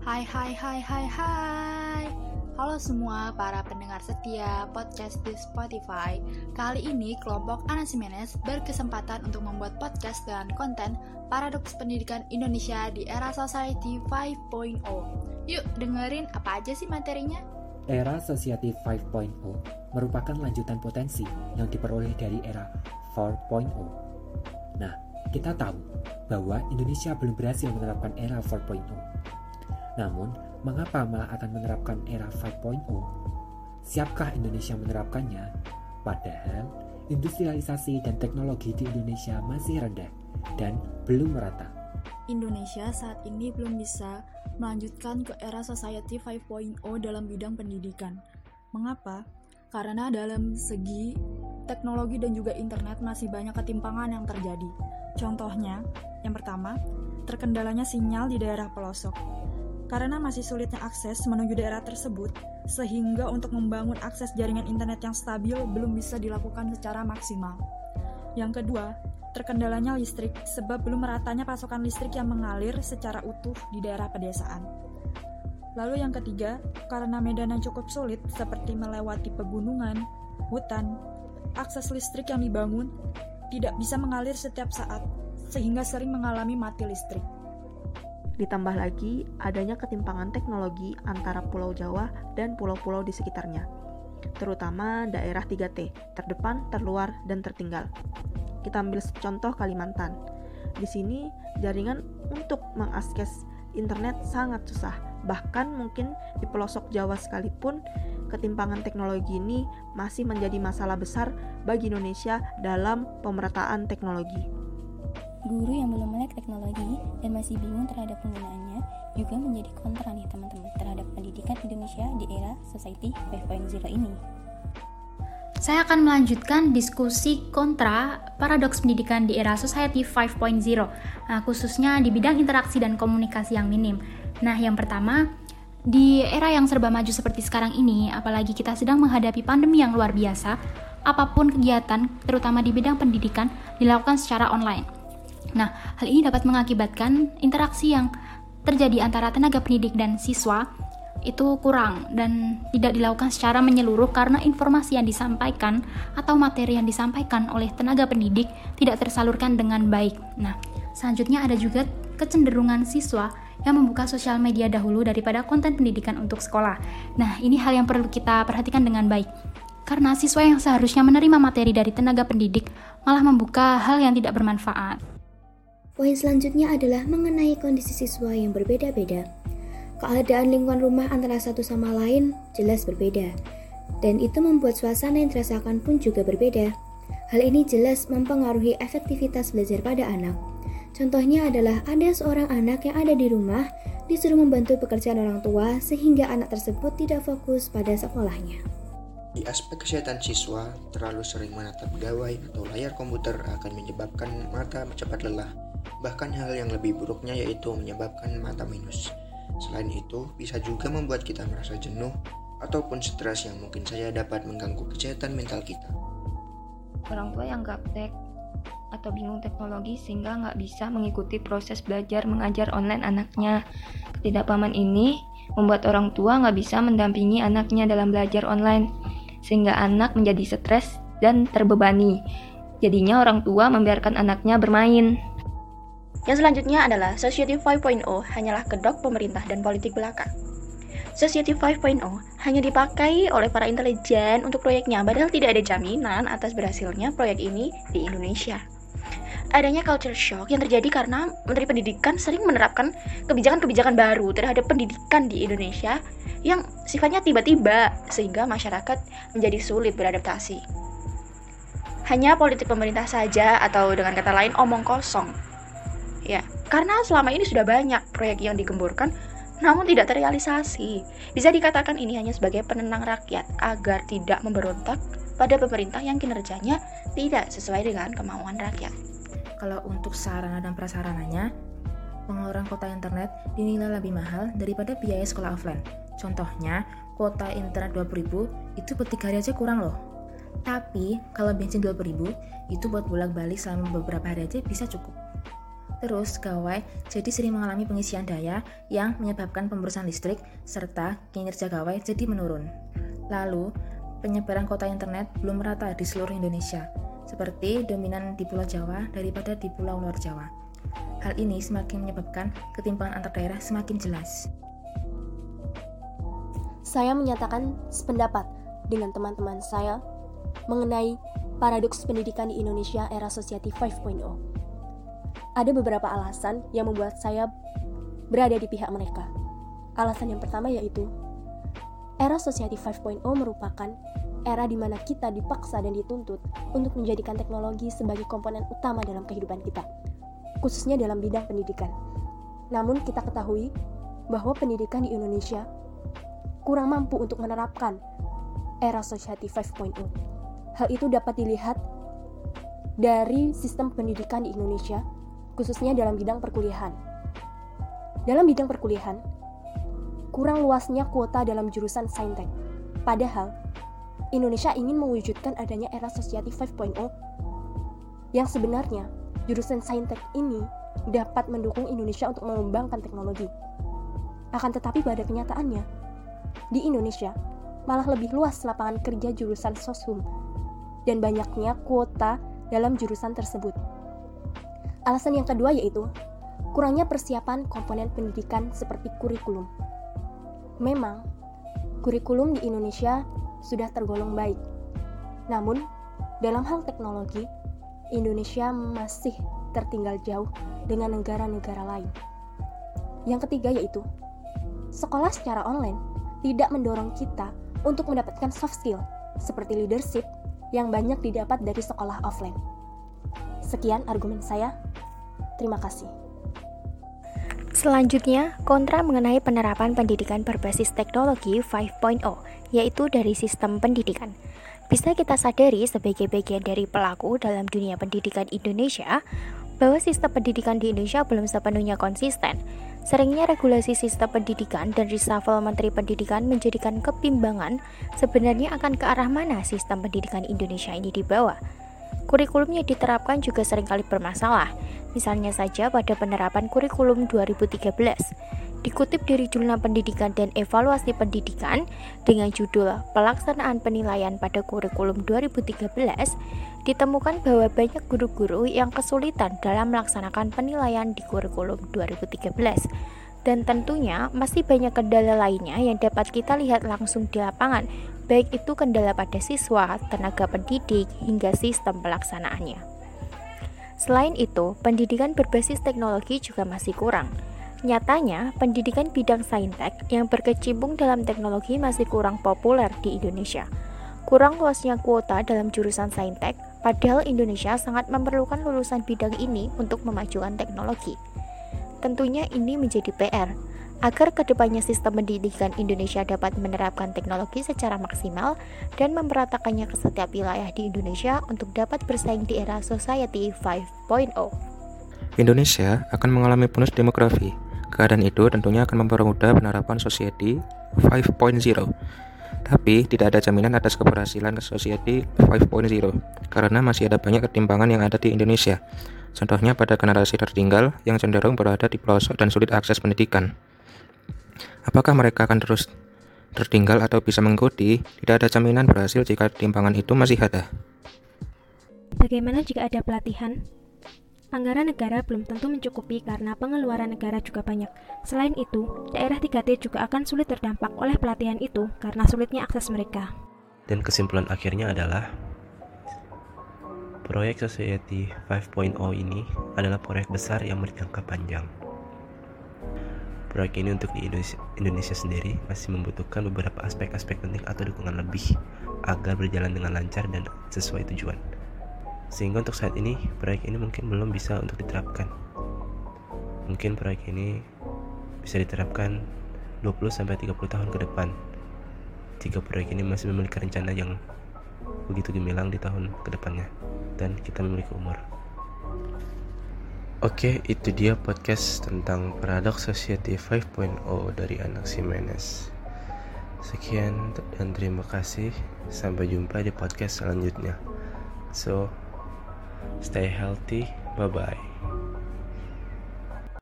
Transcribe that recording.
Hai hai hai hai hai. Halo semua para pendengar setia podcast di Spotify. Kali ini kelompok Anasimenes berkesempatan untuk membuat podcast dengan konten Paradoks Pendidikan Indonesia di Era Society 5.0 Yuk dengerin apa aja sih materinya? Era Society 5.0 merupakan lanjutan potensi yang diperoleh dari era 4.0 Nah, kita tahu bahwa Indonesia belum berhasil menerapkan era 4.0 namun, mengapa malah akan menerapkan era 5.0? Siapkah Indonesia menerapkannya? Padahal, industrialisasi dan teknologi di Indonesia masih rendah dan belum merata. Indonesia saat ini belum bisa melanjutkan ke era Society 5.0 dalam bidang pendidikan. Mengapa? Karena dalam segi teknologi dan juga internet masih banyak ketimpangan yang terjadi. Contohnya, yang pertama, terkendalanya sinyal di daerah pelosok. Karena masih sulitnya akses menuju daerah tersebut, sehingga untuk membangun akses jaringan internet yang stabil belum bisa dilakukan secara maksimal. Yang kedua, terkendalanya listrik sebab belum meratanya pasokan listrik yang mengalir secara utuh di daerah pedesaan. Lalu yang ketiga, karena medan yang cukup sulit seperti melewati pegunungan, hutan, akses listrik yang dibangun tidak bisa mengalir setiap saat, sehingga sering mengalami mati listrik. Ditambah lagi adanya ketimpangan teknologi antara Pulau Jawa dan pulau-pulau di sekitarnya, terutama daerah 3T, terdepan, terluar, dan tertinggal. Kita ambil contoh Kalimantan. Di sini jaringan untuk mengakses internet sangat susah. Bahkan mungkin di pelosok Jawa sekalipun ketimpangan teknologi ini masih menjadi masalah besar bagi Indonesia dalam pemerataan teknologi. Guru yang belum melek teknologi dan masih bingung terhadap penggunaannya juga menjadi kontra nih teman-teman terhadap pendidikan Indonesia di era Society 5.0 ini. Saya akan melanjutkan diskusi kontra paradoks pendidikan di era Society 5.0, nah, khususnya di bidang interaksi dan komunikasi yang minim. Nah, yang pertama, di era yang serba maju seperti sekarang ini, apalagi kita sedang menghadapi pandemi yang luar biasa, apa pun kegiatan, terutama di bidang pendidikan, dilakukan secara online. Nah, hal ini dapat mengakibatkan interaksi yang terjadi antara tenaga pendidik dan siswa itu kurang dan tidak dilakukan secara menyeluruh karena informasi yang disampaikan atau materi yang disampaikan oleh tenaga pendidik tidak tersalurkan dengan baik. Nah, selanjutnya ada juga kecenderungan siswa yang membuka sosial media dahulu daripada konten pendidikan untuk sekolah. Nah, ini hal yang perlu kita perhatikan dengan baik. Karena siswa yang seharusnya menerima materi dari tenaga pendidik malah membuka hal yang tidak bermanfaat. Poin selanjutnya adalah mengenai kondisi siswa yang berbeda-beda. Keadaan lingkungan rumah antara satu sama lain jelas berbeda, dan itu membuat suasana yang dirasakan pun juga berbeda. Hal ini jelas mempengaruhi efektivitas belajar pada anak. Contohnya adalah ada seorang anak yang ada di rumah disuruh membantu pekerjaan orang tua sehingga anak tersebut tidak fokus pada sekolahnya. Di aspek kesehatan siswa, terlalu sering menatap gawai atau layar komputer akan menyebabkan mata cepat lelah Bahkan hal yang lebih buruknya yaitu menyebabkan mata minus. Selain itu, bisa juga membuat kita merasa jenuh ataupun stres yang mungkin saja dapat mengganggu kesehatan mental kita. Orang tua yang gaptek atau bingung teknologi sehingga nggak bisa mengikuti proses belajar mengajar online anaknya. Ketidakpahaman ini membuat orang tua nggak bisa mendampingi anaknya dalam belajar online, sehingga anak menjadi stres dan terbebani. Jadinya orang tua membiarkan anaknya bermain. Yang selanjutnya adalah Society 5.0 hanyalah kedok pemerintah dan politik belaka. Society 5.0 hanya dipakai oleh para intelijen untuk proyeknya, padahal tidak ada jaminan atas berhasilnya proyek ini di Indonesia. Adanya culture shock yang terjadi karena Menteri Pendidikan sering menerapkan kebijakan-kebijakan baru terhadap pendidikan di Indonesia yang sifatnya tiba-tiba sehingga masyarakat menjadi sulit beradaptasi. Hanya politik pemerintah saja atau dengan kata lain omong kosong Ya, karena selama ini sudah banyak proyek yang digemburkan namun tidak terrealisasi. Bisa dikatakan ini hanya sebagai penenang rakyat agar tidak memberontak pada pemerintah yang kinerjanya tidak sesuai dengan kemauan rakyat. Kalau untuk sarana dan prasarananya, pengeluaran kota internet dinilai lebih mahal daripada biaya sekolah offline. Contohnya, kuota internet 20.000 itu buat 3 hari aja kurang loh. Tapi, kalau bensin 20.000 itu buat bolak-balik selama beberapa hari aja bisa cukup. Terus, gawai jadi sering mengalami pengisian daya yang menyebabkan pemborosan listrik serta kinerja gawai jadi menurun. Lalu, penyebaran kota internet belum merata di seluruh Indonesia, seperti dominan di Pulau Jawa daripada di Pulau Luar Jawa. Hal ini semakin menyebabkan ketimpangan antar daerah semakin jelas. Saya menyatakan sependapat dengan teman-teman saya mengenai paradoks pendidikan di Indonesia era Society 5.0 ada beberapa alasan yang membuat saya berada di pihak mereka. Alasan yang pertama yaitu era Society 5.0 merupakan era di mana kita dipaksa dan dituntut untuk menjadikan teknologi sebagai komponen utama dalam kehidupan kita, khususnya dalam bidang pendidikan. Namun kita ketahui bahwa pendidikan di Indonesia kurang mampu untuk menerapkan era Society 5.0. Hal itu dapat dilihat dari sistem pendidikan di Indonesia khususnya dalam bidang perkuliahan. Dalam bidang perkuliahan, kurang luasnya kuota dalam jurusan saintek. Padahal, Indonesia ingin mewujudkan adanya era Society 5.0 yang sebenarnya jurusan saintek ini dapat mendukung Indonesia untuk mengembangkan teknologi. Akan tetapi pada kenyataannya, di Indonesia malah lebih luas lapangan kerja jurusan soshum dan banyaknya kuota dalam jurusan tersebut. Alasan yang kedua yaitu kurangnya persiapan komponen pendidikan seperti kurikulum. Memang, kurikulum di Indonesia sudah tergolong baik. Namun, dalam hal teknologi, Indonesia masih tertinggal jauh dengan negara-negara lain. Yang ketiga yaitu, sekolah secara online tidak mendorong kita untuk mendapatkan soft skill seperti leadership yang banyak didapat dari sekolah offline. Sekian argumen saya. Terima kasih. Selanjutnya, kontra mengenai penerapan pendidikan berbasis teknologi 5.0, yaitu dari sistem pendidikan. Bisa kita sadari sebagai bagian dari pelaku dalam dunia pendidikan Indonesia, bahwa sistem pendidikan di Indonesia belum sepenuhnya konsisten. Seringnya regulasi sistem pendidikan dan reshuffle menteri pendidikan menjadikan kebimbangan sebenarnya akan ke arah mana sistem pendidikan Indonesia ini dibawa. Kurikulum yang diterapkan juga sering kali bermasalah, misalnya saja pada penerapan kurikulum 2013. Dikutip dari Jurnal Pendidikan dan Evaluasi Pendidikan dengan judul Pelaksanaan Penilaian pada Kurikulum 2013, ditemukan bahwa banyak guru-guru yang kesulitan dalam melaksanakan penilaian di kurikulum 2013 dan tentunya masih banyak kendala lainnya yang dapat kita lihat langsung di lapangan, baik itu kendala pada siswa, tenaga pendidik, hingga sistem pelaksanaannya. Selain itu, pendidikan berbasis teknologi juga masih kurang. Nyatanya, pendidikan bidang saintek yang berkecimpung dalam teknologi masih kurang populer di Indonesia. Kurang luasnya kuota dalam jurusan saintek, padahal Indonesia sangat memerlukan lulusan bidang ini untuk memajukan teknologi. Tentunya ini menjadi PR, agar ke depannya sistem pendidikan Indonesia dapat menerapkan teknologi secara maksimal dan memeratakannya ke setiap wilayah di Indonesia untuk dapat bersaing di era Society 5.0. Indonesia akan mengalami bonus demografi. Keadaan itu tentunya akan mempermudah penerapan Society 5.0. Tapi tidak ada jaminan atas keberhasilan Society 5.0 karena masih ada banyak ketimpangan yang ada di Indonesia. Contohnya pada generasi tertinggal yang cenderung berada di pelosok dan sulit akses pendidikan. Apakah mereka akan terus tertinggal atau bisa mengikuti? Tidak ada jaminan berhasil jika ketimpangan itu masih ada. Bagaimana jika ada pelatihan? Anggaran negara belum tentu mencukupi karena pengeluaran negara juga banyak. Selain itu, daerah 3T juga akan sulit terdampak oleh pelatihan itu karena sulitnya akses mereka. Dan kesimpulan akhirnya adalah Proyek Society 5.0 ini adalah proyek besar yang berjangka panjang. Proyek ini untuk di Indonesia, sendiri masih membutuhkan beberapa aspek-aspek penting atau dukungan lebih agar berjalan dengan lancar dan sesuai tujuan. Sehingga untuk saat ini, proyek ini mungkin belum bisa untuk diterapkan. Mungkin proyek ini bisa diterapkan 20-30 tahun ke depan jika proyek ini masih memiliki rencana yang begitu gemilang di tahun ke depannya dan kita memiliki umur. Oke, itu dia podcast tentang Paradox Society 5.0 dari anak Simenes. Sekian dan terima kasih. Sampai jumpa di podcast selanjutnya. So, stay healthy. Bye bye.